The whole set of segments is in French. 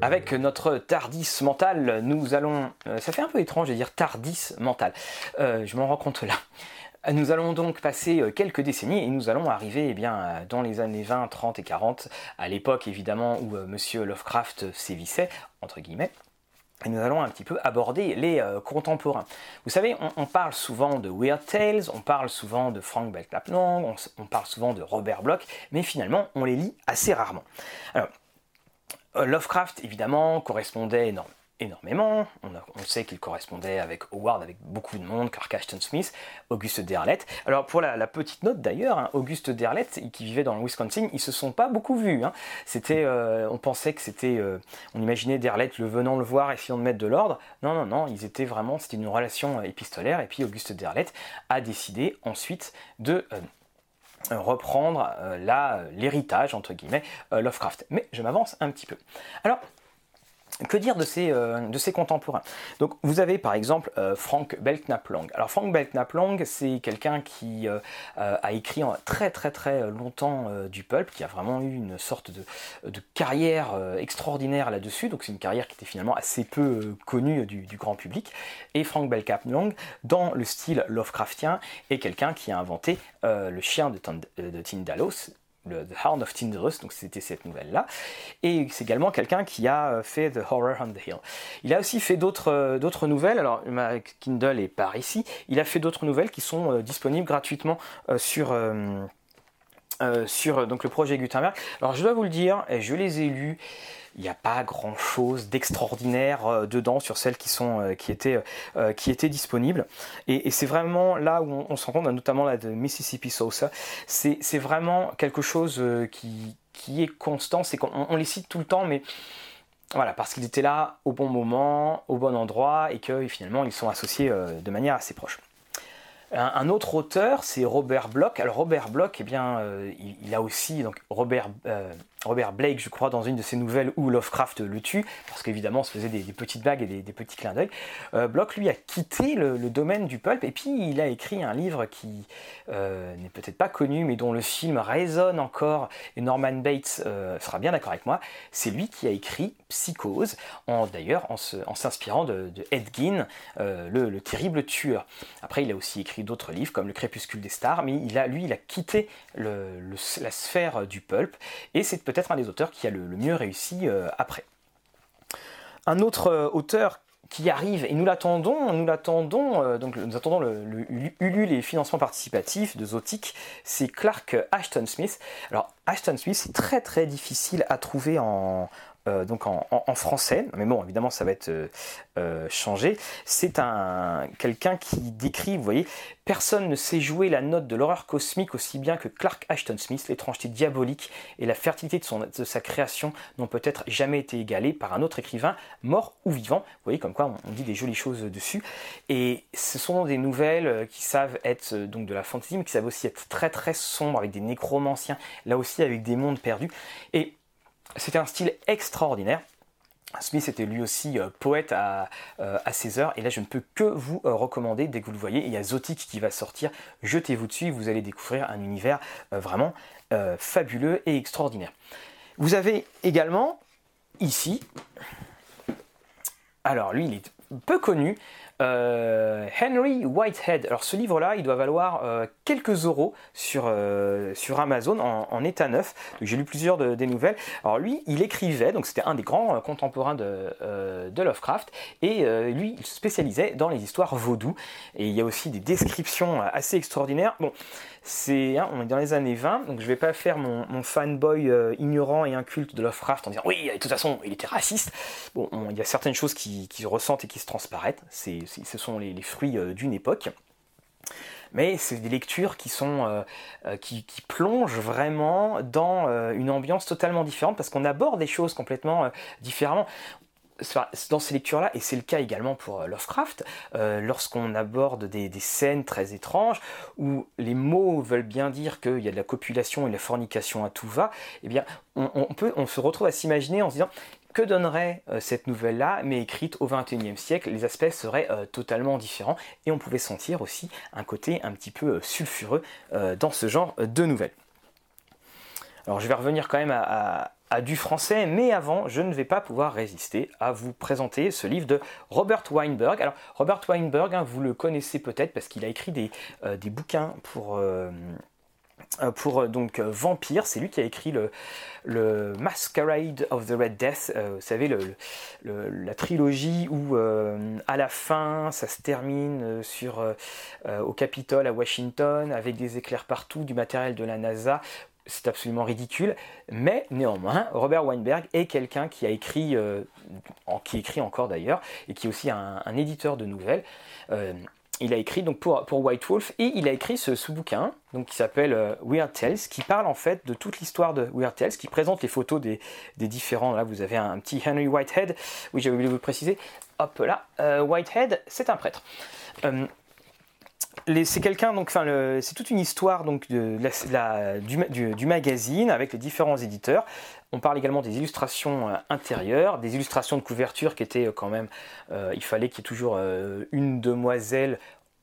Avec notre tardis mental, nous allons... euh, ça fait un peu étrange de dire tardis mental. Euh, je m'en rends compte là. Nous allons donc passer euh, quelques décennies et nous allons arriver eh bien, dans les années 20, 30 et 40, à l'époque évidemment où Monsieur Lovecraft sévissait, entre guillemets. Et nous allons un petit peu aborder les contemporains. Vous savez, on, parle souvent de Weird Tales, on parle souvent de Frank Belknap on, on parle souvent de Robert Bloch, mais finalement, on les lit assez rarement. Alors, Lovecraft, évidemment, correspondait énormément. On, sait qu'il correspondait avec Howard, avec beaucoup de monde, Clark Ashton Smith, Auguste Derleth. Alors, pour la, petite note d'ailleurs, hein, Auguste Derleth, qui vivait dans le Wisconsin, ils se sont pas beaucoup vus. hein. C'était, euh, on pensait que c'était, euh, on imaginait Derleth le venant le voir, essayant de mettre de l'ordre. Non, non, non, ils étaient vraiment, c'était une relation euh, épistolaire. Et puis Auguste Derleth a décidé ensuite de euh, reprendre euh, là, euh, l'héritage, entre guillemets, euh, Lovecraft. Mais je m'avance un petit peu. Alors, que dire de ces, euh, contemporains? Donc, vous avez par exemple euh, Frank Belknap Long. Alors, Frank Belknap Long, c'est quelqu'un qui euh, a écrit en très très très longtemps du pulp, qui a vraiment eu une sorte de, carrière extraordinaire là-dessus. Donc, c'est une carrière qui était finalement assez peu connue du, grand public. Et Frank Belknap Long, dans le style Lovecraftien, est quelqu'un qui a inventé le chien de Tindalos, The Hound of Tyndarus, donc c'était cette nouvelle-là. Et c'est également quelqu'un qui a euh, fait The Horror on the Hill. Il a aussi fait d'autres euh, d'autres nouvelles, alors ma Kindle est par ici, il a fait d'autres nouvelles qui sont euh, disponibles gratuitement sur... sur donc le projet Gutenberg. Alors je dois vous le dire, je les ai lus, il n'y a pas grand chose d'extraordinaire euh, dedans sur celles qui, sont, euh, qui, étaient, euh, qui étaient disponibles. Et, c'est vraiment là où on, on se rend compte, notamment là de Mississippi Sosa, c'est vraiment quelque chose qui, qui est constant, c'est qu'on on les cite tout le temps, mais voilà, parce qu'ils étaient là au bon moment, au bon endroit, et que finalement ils sont associés de manière assez proche. Un, autre auteur, c'est Robert Bloch. Alors Robert Bloch, eh bien, il, a aussi donc Robert, Robert Blake, je crois, dans une de ses nouvelles où Lovecraft le tue, parce qu'évidemment, on se faisait des, petites blagues et des, petits clins d'œil. Euh, Bloch, lui, a quitté le, domaine du pulp, et puis il a écrit un livre qui euh, n'est peut-être pas connu, mais dont le film résonne encore, et Norman Bates euh, sera bien d'accord avec moi. C'est lui qui a écrit Psychose, d'ailleurs en, s'inspirant de, de Ed Gein, euh, le, le terrible tueur. Après, il a aussi écrit d'autres livres comme Le crépuscule des stars, mais il a, lui, il a quitté la sphère du pulp, et c'est peut-être un des auteurs qui a le, le mieux réussi euh, après. Un autre euh, auteur qui arrive, et nous l'attendons, nous l'attendons, euh, donc nous attendons le, le Ulu- Ulule et financement de Zotic, c'est Clark Ashton Smith. Alors Ashton Smith, c'est très très difficile à trouver en, euh, donc en, en- français, mais bon, évidemment, ça va être euh, euh, changé. C'est un quelqu'un qui décrit, vous voyez, personne ne sait jouer la note de l'horreur cosmique aussi bien que Clark Ashton Smith. L'étrangeté diabolique et la fertilité de, son, de sa création n'ont peut-être jamais été égalées par un autre écrivain, mort ou vivant. Vous voyez, comme quoi on, dit des jolies choses dessus. Et ce sont des nouvelles qui savent être donc de la fantasy, mais qui savent aussi être très très sombres avec des nécromanciens, là aussi avec des mondes perdus. Et c'était un style extraordinaire. Smith était lui aussi euh, poète à, euh, à ses heures, et là je ne peux que vous euh, recommander dès que vous le voyez. Il y a Zotic qui va sortir, jetez-vous dessus, vous allez découvrir un univers euh, vraiment fabuleux et extraordinaire. Vous avez également ici, alors lui il est peu connu, euh, Henry Whitehead. Alors ce livre-là, il doit valoir euh, quelques euros sur, euh, sur Amazon en, état neuf. J'ai lu plusieurs de- des nouvelles. Alors lui, il écrivait, donc c'était un des grands contemporains de, Lovecraft, et lui, il se spécialisait dans les histoires vaudou. Et il y a aussi des descriptions assez extraordinaires. Bon, c'est, hein, on est dans les années 20, donc je vais pas faire mon, fanboy ignorant et inculte de Lovecraft en disant oui, de toute façon, il était raciste. Bon, on- il y a certaines choses qui, qui se ressentent et qui se transparaissent. C'est- ce sont les, fruits euh, d'une époque. Mais c'est des lectures qui sont euh, euh, qui, plongent vraiment dans une ambiance totalement différente parce qu'on aborde des choses complètement différemment dans ces lectures-là, et c'est le cas également pour Lovecraft, lorsqu'on aborde des, des scènes très étranges où les mots veulent bien dire qu'il y a de la copulation et de la fornication à tout va, eh bien, on, on peut, on se retrouve à s'imaginer en se disant que donnerait euh, cette nouvelle-là, mais écrite au XXIe siècle Les aspects seraient euh, totalement différents et on pouvait sentir aussi un côté un petit peu euh, sulfureux dans ce genre de nouvelles. Alors je vais revenir quand même à, du français, mais avant, je ne vais pas pouvoir résister à vous présenter ce livre de Robert Weinberg. Alors, Robert Weinberg, hein, vous le connaissez peut-être parce qu'il a écrit des, bouquins pour... pour donc Vampire, c'est lui qui a écrit le, le, Masquerade of the Red Death, vous savez, la trilogie où à la fin ça se termine sur, au Capitole à Washington avec des éclairs partout, du matériel de la NASA. C'est absolument ridicule, mais néanmoins, Robert Weinberg est quelqu'un qui a écrit, euh, qui écrit encore d'ailleurs, et qui est aussi un, éditeur de nouvelles. Euh, il a écrit donc pour, White Wolf et il a écrit ce, bouquin donc qui s'appelle euh, Weird Tales qui parle en fait de toute l'histoire de Weird Tales qui présente les photos des, différents. Là vous avez un, petit Henry Whitehead. Oui j'avais oublié de vous préciser. Hop là. Whitehead c'est un prêtre c'est toute une histoire du, magazine avec les différents éditeurs. On parle également des illustrations euh, intérieures, des illustrations de couverture qui étaient euh, quand même euh, il fallait qu'il y ait toujours une demoiselle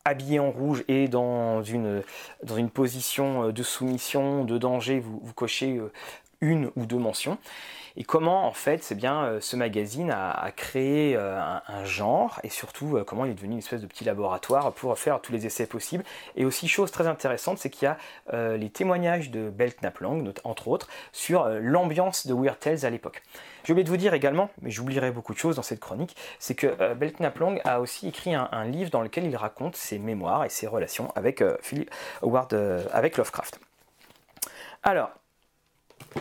habillée en rouge et dans une, position de soumission, de danger, vous cochez une ou deux mentions et comment en fait c'est bien euh, ce magazine a, créé euh, un, genre et surtout euh, comment il est devenu une espèce de petit laboratoire pour faire tous les essais possibles et aussi chose très intéressante c'est qu'il y a les témoignages de Belknap-Lang entre autres sur l'ambiance de Weird Tales à l'époque. J'ai oublié de vous dire également, mais j'oublierai beaucoup de choses dans cette chronique, c'est que Belknap-Lang a aussi écrit un, livre dans lequel il raconte ses mémoires et ses relations avec Philip Howard, avec Lovecraft. Alors,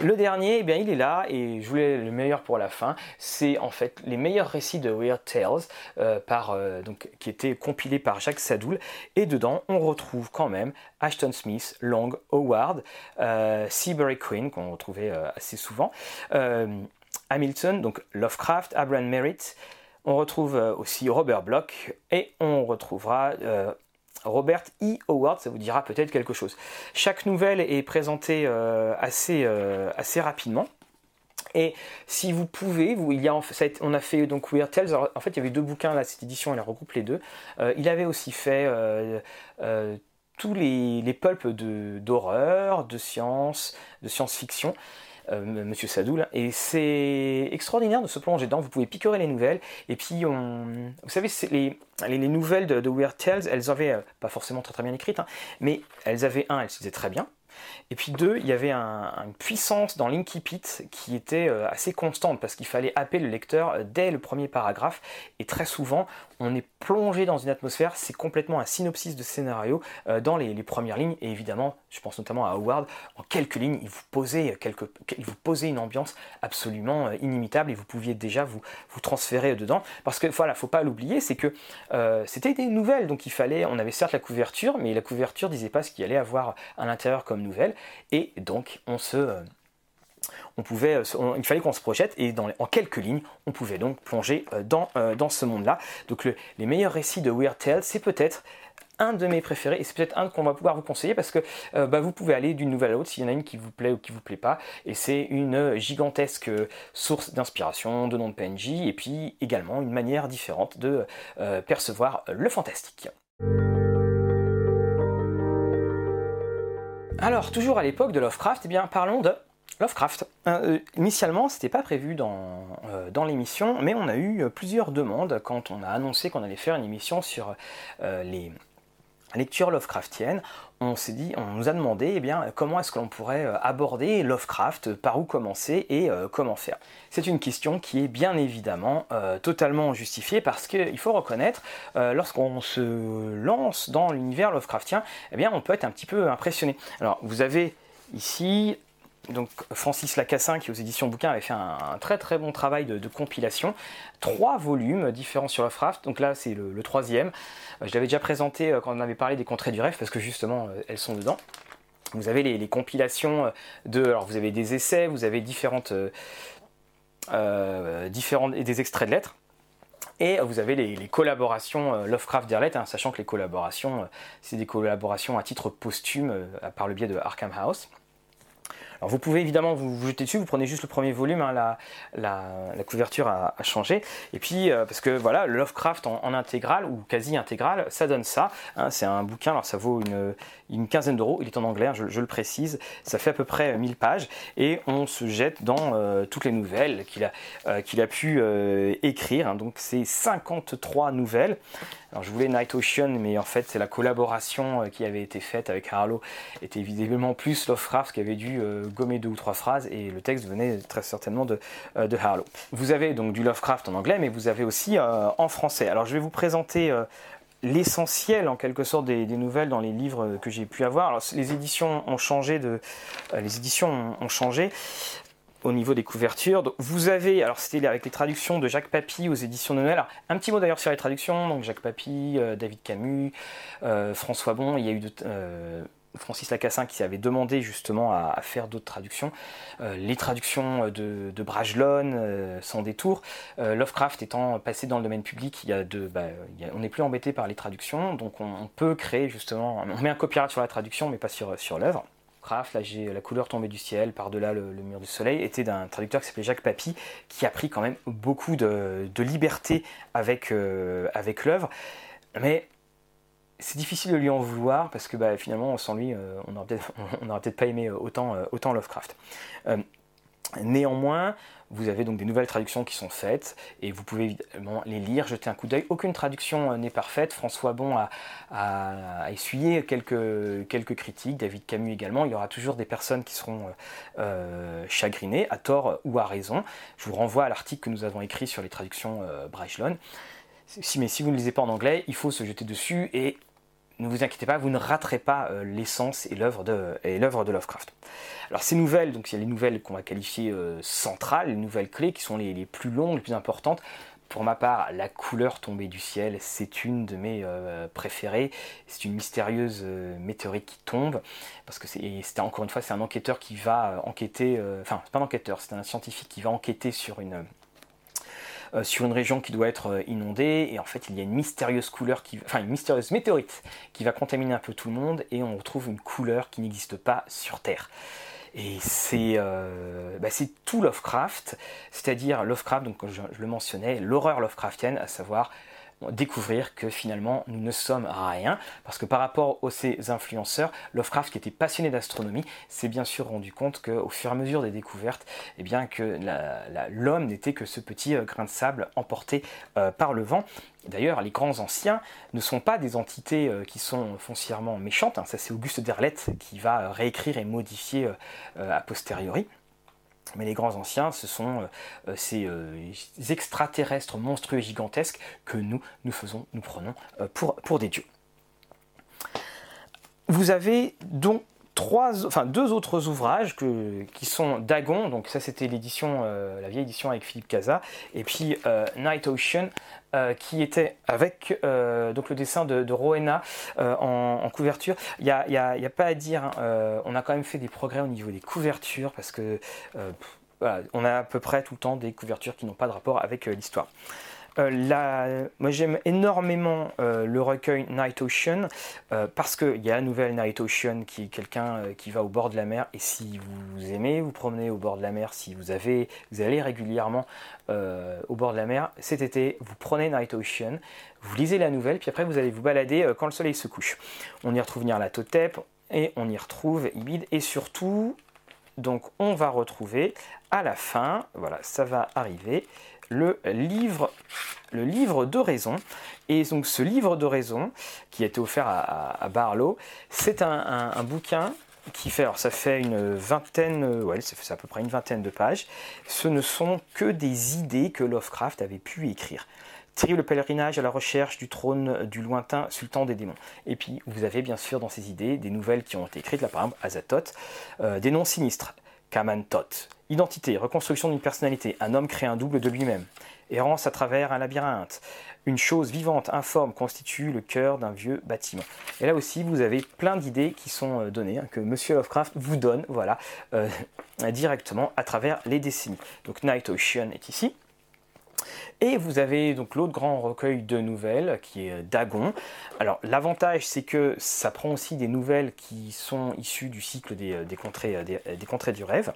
le dernier, eh bien, il est là et je voulais le meilleur pour la fin. C'est en fait les meilleurs récits de Weird Tales euh, euh, qui étaient compilés par Jacques Sadoul. Et dedans, on retrouve quand même Ashton Smith, Long, Howard, euh, Seabury Queen, qu'on retrouvait assez souvent, Hamilton, donc Lovecraft, Abraham Merritt. On retrouve aussi Robert Bloch et on retrouvera Robert E. Howard, ça vous dira peut-être quelque chose. Chaque nouvelle est présentée euh, assez, euh, assez rapidement. Et si vous pouvez, on a fait donc Weird Tales. en fait, il y avait deux bouquins là, cette édition, elle regroupe les deux. Euh, il avait aussi fait tous les pulps d'horreur, de, science, de science-fiction. Euh, Monsieur Sadoul. Et c'est extraordinaire de se plonger dedans. Vous pouvez picorer les nouvelles. Et puis, on... vous savez, les, les, les, nouvelles de, Weird Tales, elles avaient, euh, pas forcément très très bien écrites, hein, mais elles avaient un, elles se faisaient très bien. Et puis deux, il y avait une puissance dans l'Inkipit qui était euh, assez constante parce qu'il fallait happer le lecteur euh, dès le premier paragraphe. Et très souvent, on est plongé dans une atmosphère, c'est complètement un synopsis de scénario euh, dans les, premières lignes. Et évidemment, je pense notamment à Howard, en quelques lignes, il vous posait, quelques, il vous posait une ambiance absolument inimitable et vous pouviez déjà vous, vous transférer dedans. Parce que voilà, faut pas l'oublier, c'est que c'était des nouvelles, donc il fallait, on avait certes la couverture, mais la couverture disait pas ce qu'il allait avoir à l'intérieur comme et donc on se, euh, on pouvait, euh, il fallait qu'on se projette et dans, en quelques lignes, on pouvait donc plonger euh, dans, dans ce monde-là. Donc les meilleurs récits de Weird Tales, c'est peut-être un de mes préférés et c'est peut-être un qu'on va pouvoir vous conseiller parce que bah, vous pouvez aller d'une nouvelle à l'autre s'il y en a une qui vous plaît ou qui vous plaît pas et c'est une gigantesque source d'inspiration, de nom de PNJ et puis également une manière différente de percevoir le fantastique. Alors, toujours à l'époque de Lovecraft, eh bien, parlons de Lovecraft. Euh, initialement, ce n'était pas prévu dans, euh, dans l'émission, mais on a eu plusieurs demandes quand on a annoncé qu'on allait faire une émission sur euh, les lectures Lovecraftiennes. On s'est dit, on nous a demandé eh bien, comment est-ce que l'on pourrait aborder Lovecraft, par où commencer et comment faire? C'est une question qui est bien évidemment totalement justifiée parce qu'il faut reconnaître, lorsqu'on se lance dans l'univers Lovecraftien, eh bien, on peut être un petit peu impressionné. Alors, vous avez ici donc Francis Lacassin, qui aux éditions bouquins avait fait un, très très bon travail de, compilation. Trois volumes différents sur Lovecraft. Donc là, c'est le, troisième. Euh, je l'avais déjà présenté euh, quand on avait parlé des contrées du rêve, parce que justement, euh, elles sont dedans. Vous avez les, compilations de. Alors, vous avez des essais, vous avez différentes. différentes des extraits de lettres. Et vous avez les, collaborations Lovecraft d'Erlet, hein, sachant que les collaborations, c'est des collaborations à titre posthume par le biais de Arkham House Vous pouvez évidemment vous, jeter dessus, vous prenez juste le premier volume, hein, la, couverture a, changé. Et puis, euh, parce que voilà, Lovecraft en, intégral ou quasi intégral, ça donne ça. Hein. c'est un bouquin, alors ça vaut une, quinzaine d'euros, il est en anglais, hein, je, le précise. Ça fait à peu près 1000 pages et on se jette dans euh, toutes les nouvelles qu'il a, a pu écrire. donc c'est 53 nouvelles. Alors je voulais Night Ocean, mais en fait c'est la collaboration qui avait été faite avec Harlow était visiblement plus Lovecraft qui avait dû euh, gommer deux ou trois phrases et le texte venait très certainement de, euh, de Harlow. Vous avez donc du Lovecraft en anglais, mais vous avez aussi euh, en français. Alors je vais vous présenter l'essentiel en quelque sorte des, nouvelles dans les livres que j'ai pu avoir. Alors, les éditions ont changé de, les éditions ont changé au niveau des couvertures. vous avez, alors c'était avec les traductions de Jacques Papy aux éditions de Noël. Alors, un petit mot d'ailleurs sur les traductions. Donc Jacques Papy, David Camus, François Bon. Il y a eu de, Francis Lacassin qui avait demandé justement à, faire d'autres traductions. Euh, les traductions de, de euh, sans détour. Euh, Lovecraft étant passé dans le domaine public, bah, on n'est plus embêté par les traductions, donc on, peut créer justement, on met un copyright sur la traduction mais pas sur, sur l'œuvre. Lovecraft, là j'ai La couleur tombée du ciel, par-delà le, mur du soleil, était d'un traducteur qui s'appelait Jacques Papy, qui a pris quand même beaucoup de, liberté avec, avec l'œuvre. Mais c'est difficile de lui en vouloir parce que bah, finalement, sans lui, euh, on n'aurait peut-être pas aimé euh, autant, euh, autant Lovecraft. néanmoins, vous avez donc des nouvelles traductions qui sont faites et vous pouvez évidemment les lire, jeter un coup d'œil. Aucune traduction n'est parfaite. François Bon a, essuyé quelques, quelques critiques, David Camus également. Il y aura toujours des personnes qui seront chagrinées, à tort ou à raison. Je vous renvoie à l'article que nous avons écrit sur les traductions euh, Si, mais si vous ne lisez pas en anglais, il faut se jeter dessus et ne vous inquiétez pas, vous ne raterez pas euh, l'essence et l'œuvre de, de, Lovecraft. Alors ces nouvelles, donc il y a les nouvelles qu'on va qualifier euh, centrales, les nouvelles clés qui sont les, plus longues, les plus importantes. Pour ma part, la couleur tombée du ciel, c'est une de mes euh, préférées. C'est une mystérieuse météorite qui tombe, parce que c'est encore une fois, c'est un enquêteur qui va enquêter, enfin, c'est pas un enquêteur, c'est un scientifique qui va enquêter sur une, euh, sur une région qui doit être euh, inondée et en fait il y a une mystérieuse couleur qui, enfin une mystérieuse météorite qui va contaminer un peu tout le monde et on retrouve une couleur qui n'existe pas sur Terre. Et c'est euh, bah, tout Lovecraft, c'est-à-dire Lovecraft, donc je le mentionnais, l'horreur Lovecraftienne, à savoir découvrir que finalement nous ne sommes rien, parce que par rapport aux ces influenceurs, Lovecraft qui était passionné d'astronomie s'est bien sûr rendu compte qu'au fur et à mesure des découvertes, eh bien que l'homme n'était que ce petit euh, grain de sable emporté euh, par le vent. D'ailleurs, les grands anciens ne sont pas des entités euh, qui sont foncièrement méchantes, hein. ça c'est Auguste Derleth qui va réécrire et modifier a posteriori. Mais les grands anciens, ce sont euh, euh, ces euh, extraterrestres monstrueux et gigantesques que nous, nous faisons, nous prenons pour des dieux. Vous avez donc trois, enfin deux autres ouvrages qui sont Dagon, donc ça c'était l'édition, la vieille édition avec Philippe Casa, et puis Night Ocean euh, qui était avec euh, donc le dessin de, Rowena euh, en, couverture. Il n'y a, a, pas à dire, hein, on a quand même fait des progrès au niveau des couvertures parce que on a à peu près tout le temps des couvertures qui n'ont pas de rapport avec l'histoire. Euh, moi j'aime énormément euh, le recueil Night Ocean euh, parce qu'il y a la nouvelle Night Ocean qui est quelqu'un qui va au bord de la mer et si vous aimez vous promener au bord de la mer, si vous, avez, vous allez régulièrement au bord de la mer, cet été vous prenez Night Ocean, vous lisez la nouvelle puis après vous allez vous balader quand le soleil se couche. On y retrouve Nyarlathotep et on y retrouve Ibid et surtout donc on va retrouver à la fin, voilà ça va arriver, le livre, de raison. Et donc ce livre de raison, qui a été offert à, Barlow, c'est un, bouquin qui fait, alors ça fait une vingtaine, ouais, ça fait à peu près une vingtaine de pages. Ce ne sont que des idées que Lovecraft avait pu écrire. le pèlerinage à la recherche du trône du lointain sultan des démons. Et puis vous avez bien sûr dans ces idées des nouvelles qui ont été écrites, là par exemple Azathoth, euh, des noms sinistres, Kamantot, Identité, reconstruction d'une personnalité. Un homme crée un double de lui-même. Errance à travers un labyrinthe. Une chose vivante, informe, constitue le cœur d'un vieux bâtiment. Et là aussi, vous avez plein d'idées qui sont euh, données, hein, que Monsieur Lovecraft vous donne, voilà, euh, directement à travers les décennies. Donc Night Ocean est ici. Et vous avez donc l'autre grand recueil de nouvelles qui est Dagon. Alors l'avantage c'est que ça prend aussi des nouvelles qui sont issues du cycle des, contrées, des, contrées, du rêve.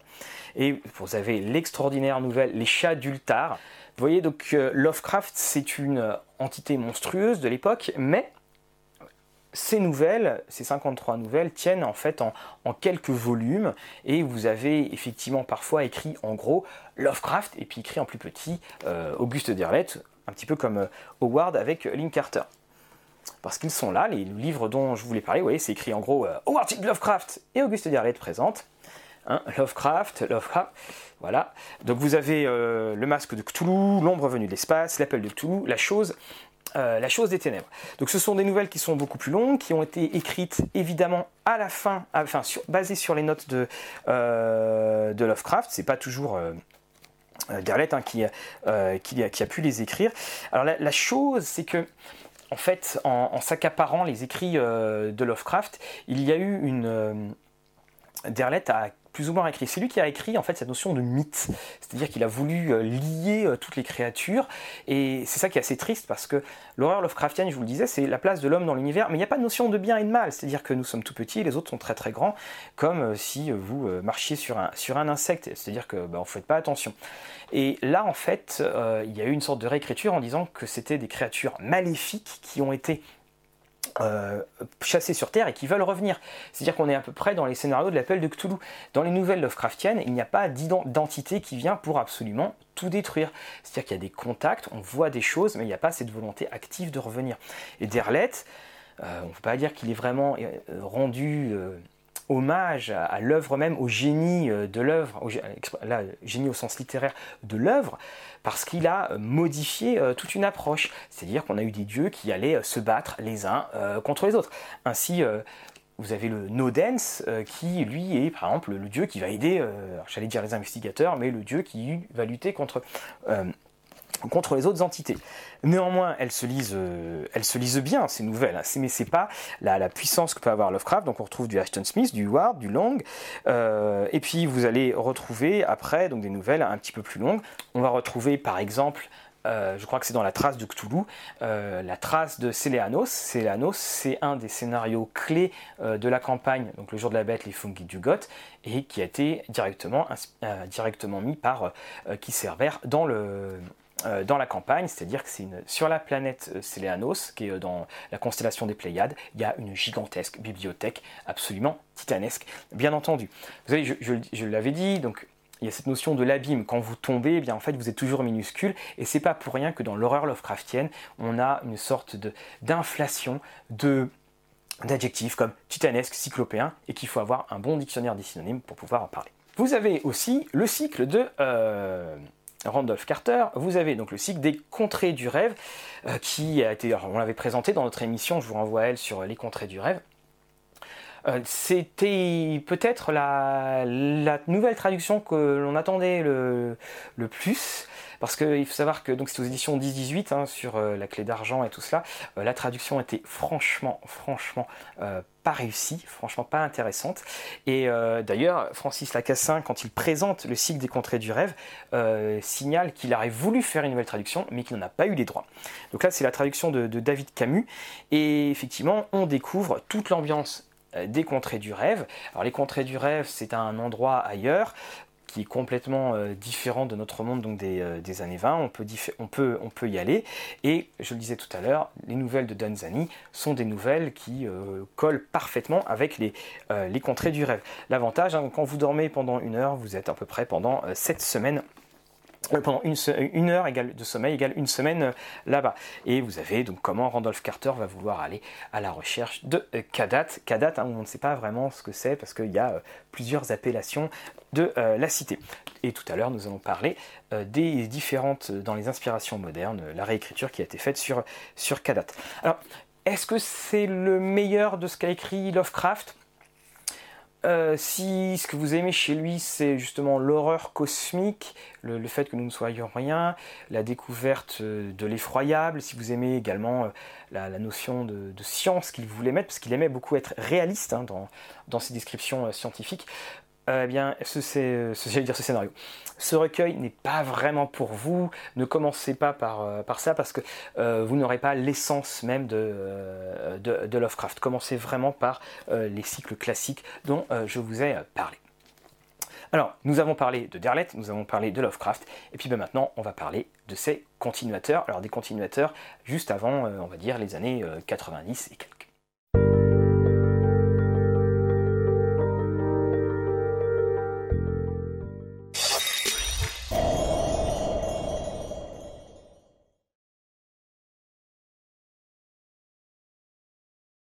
Et vous avez l'extraordinaire nouvelle Les chats d'Ultar. Vous voyez donc Lovecraft c'est une entité monstrueuse de l'époque, mais ces nouvelles, ces 53 nouvelles, tiennent en fait en, quelques volumes et vous avez effectivement parfois écrit en gros Lovecraft et puis écrit en plus petit euh, Auguste Derleth, un petit peu comme euh, Howard avec Link Carter. Parce qu'ils sont là, les livres dont je voulais parler, vous voyez, c'est écrit en gros euh, Howard Lovecraft et Auguste Derleth présente. Hein, Lovecraft, Lovecraft, voilà. Donc vous avez le masque de Cthulhu, l'ombre venue de l'espace, l'appel de Cthulhu, la chose, euh, la chose des ténèbres. Donc ce sont des nouvelles qui sont beaucoup plus longues, qui ont été écrites évidemment à la fin, enfin basées sur les notes de, euh, de Lovecraft. C'est pas toujours euh, Derlet hein, qui, qui, a, pu les écrire. Alors la, chose, c'est que en fait, en, s'accaparant les écrits de Lovecraft, il y a eu une Derlet a plus ou moins écrit. C'est lui qui a écrit en fait cette notion de mythe, c'est-à-dire qu'il a voulu euh, lier euh, toutes les créatures, et c'est ça qui est assez triste parce que l'horreur Lovecraftienne, je vous le disais, c'est la place de l'homme dans l'univers, mais il n'y a pas de notion de bien et de mal, c'est-à-dire que nous sommes tout petits, et les autres sont très très grands, comme euh, si vous marchiez sur un, sur un insecte, c'est-à-dire que bah, ne faites pas attention. Et là en fait, il y a eu une sorte de réécriture en disant que c'était des créatures maléfiques qui ont été euh, chassés sur Terre et qui veulent revenir. C'est-à-dire qu'on est à peu près dans les scénarios de l'appel de Cthulhu. Dans les nouvelles Lovecraftiennes, il n'y a pas d'identité qui vient pour absolument tout détruire. C'est-à-dire qu'il y a des contacts, on voit des choses, mais il n'y a pas cette volonté active de revenir. Et Derlet, euh, on ne peut pas dire qu'il est vraiment euh, rendu hommage à, l'œuvre même, au génie euh, de l'œuvre, génie au sens littéraire de l'œuvre, parce qu'il a modifié euh, toute une approche. C'est-à-dire qu'on a eu des dieux qui allaient euh, se battre les uns contre les autres. Ainsi, vous avez le Nodens qui, lui, est par exemple le dieu qui va aider, j'allais dire les investigateurs, mais le dieu qui va lutter contre contre les autres entités. Néanmoins, elles se lisent, euh, se bien, ces nouvelles, hein. mais c'est pas la, puissance que peut avoir Lovecraft. Donc on retrouve du Ashton Smith, du Ward, du Long, euh, et puis vous allez retrouver après donc des nouvelles un petit peu plus longues. On va retrouver par exemple euh, je crois que c'est dans la trace de Cthulhu, la trace de Céléanos. Céléanos, c'est un des scénarios clés de la campagne, donc le jour de la bête, les fungi du Goth, et qui a été directement, directement mis par qui dans le, dans la campagne, c'est-à-dire que c'est sur la planète euh, qui est euh, dans la constellation des Pléiades, il y a une gigantesque bibliothèque absolument titanesque, bien entendu. Vous savez, je, l'avais dit, donc il y a cette notion de l'abîme. Quand vous tombez, eh bien en fait vous êtes toujours minuscule, et c'est pas pour rien que dans l'horreur Lovecraftienne, on a une sorte d'inflation d'adjectifs comme titanesque, cyclopéen, et qu'il faut avoir un bon dictionnaire des synonymes pour pouvoir en parler. Vous avez aussi le cycle de Randolph Carter, vous avez donc le cycle des contrées du rêve, euh, qui a été, on l'avait présenté dans notre émission, je vous renvoie à elle sur les contrées du rêve. Euh, c'était peut-être la, nouvelle traduction que l'on attendait le, plus, parce qu'il faut savoir que c'est aux éditions 10-18 hein, sur euh, la clé d'argent et tout cela, la traduction était franchement, franchement pas réussie, franchement pas intéressante. Et euh, d'ailleurs, Francis Lacassin, quand il présente le cycle des contrées du rêve, euh, signale qu'il aurait voulu faire une nouvelle traduction, mais qu'il n'en a pas eu les droits. Donc là, c'est la traduction de, de David Camus, et effectivement, on découvre toute l'ambiance euh, des contrées du rêve. Alors les contrées du rêve, c'est un endroit ailleurs qui est complètement euh, différent de notre monde donc des, euh, années 20. On peut, y aller. Et je le disais tout à l'heure, les nouvelles de Danzani sont des nouvelles qui euh, collent parfaitement avec les, contrées du rêve. L'avantage, hein, quand vous dormez pendant une heure, vous êtes à peu près pendant 7 semaines pendant une, heure égale de sommeil égale une semaine euh, là-bas. Et vous avez donc comment Randolph Carter va vouloir aller à la recherche de euh, Kadat. Kadat, hein, on ne sait pas vraiment ce que c'est parce qu'il y a plusieurs appellations de la cité. Et tout à l'heure, nous allons parler des différentes, dans les inspirations modernes, la réécriture qui a été faite sur, sur Kadat. Alors, est-ce que c'est le meilleur de ce qu'a écrit Lovecraft? Euh, si ce que vous aimez chez lui, c'est justement l'horreur cosmique, le, fait que nous ne soyons rien, la découverte euh, de l'effroyable, si vous aimez également euh, la, notion de, science qu'il voulait mettre, parce qu'il aimait beaucoup être réaliste hein, dans, ses descriptions scientifiques, eh bien, ce, ce, dire ce scénario. Ce recueil n'est pas vraiment pour vous. Ne commencez pas par, par ça parce que vous n'aurez pas l'essence même de, de, Lovecraft. Commencez vraiment par les cycles classiques dont je vous ai parlé. Alors, nous avons parlé de Derlet, nous avons parlé de Lovecraft, et puis ben, maintenant, on va parler de ses continuateurs. Alors, des continuateurs juste avant, on va dire, les années 90 et quelques.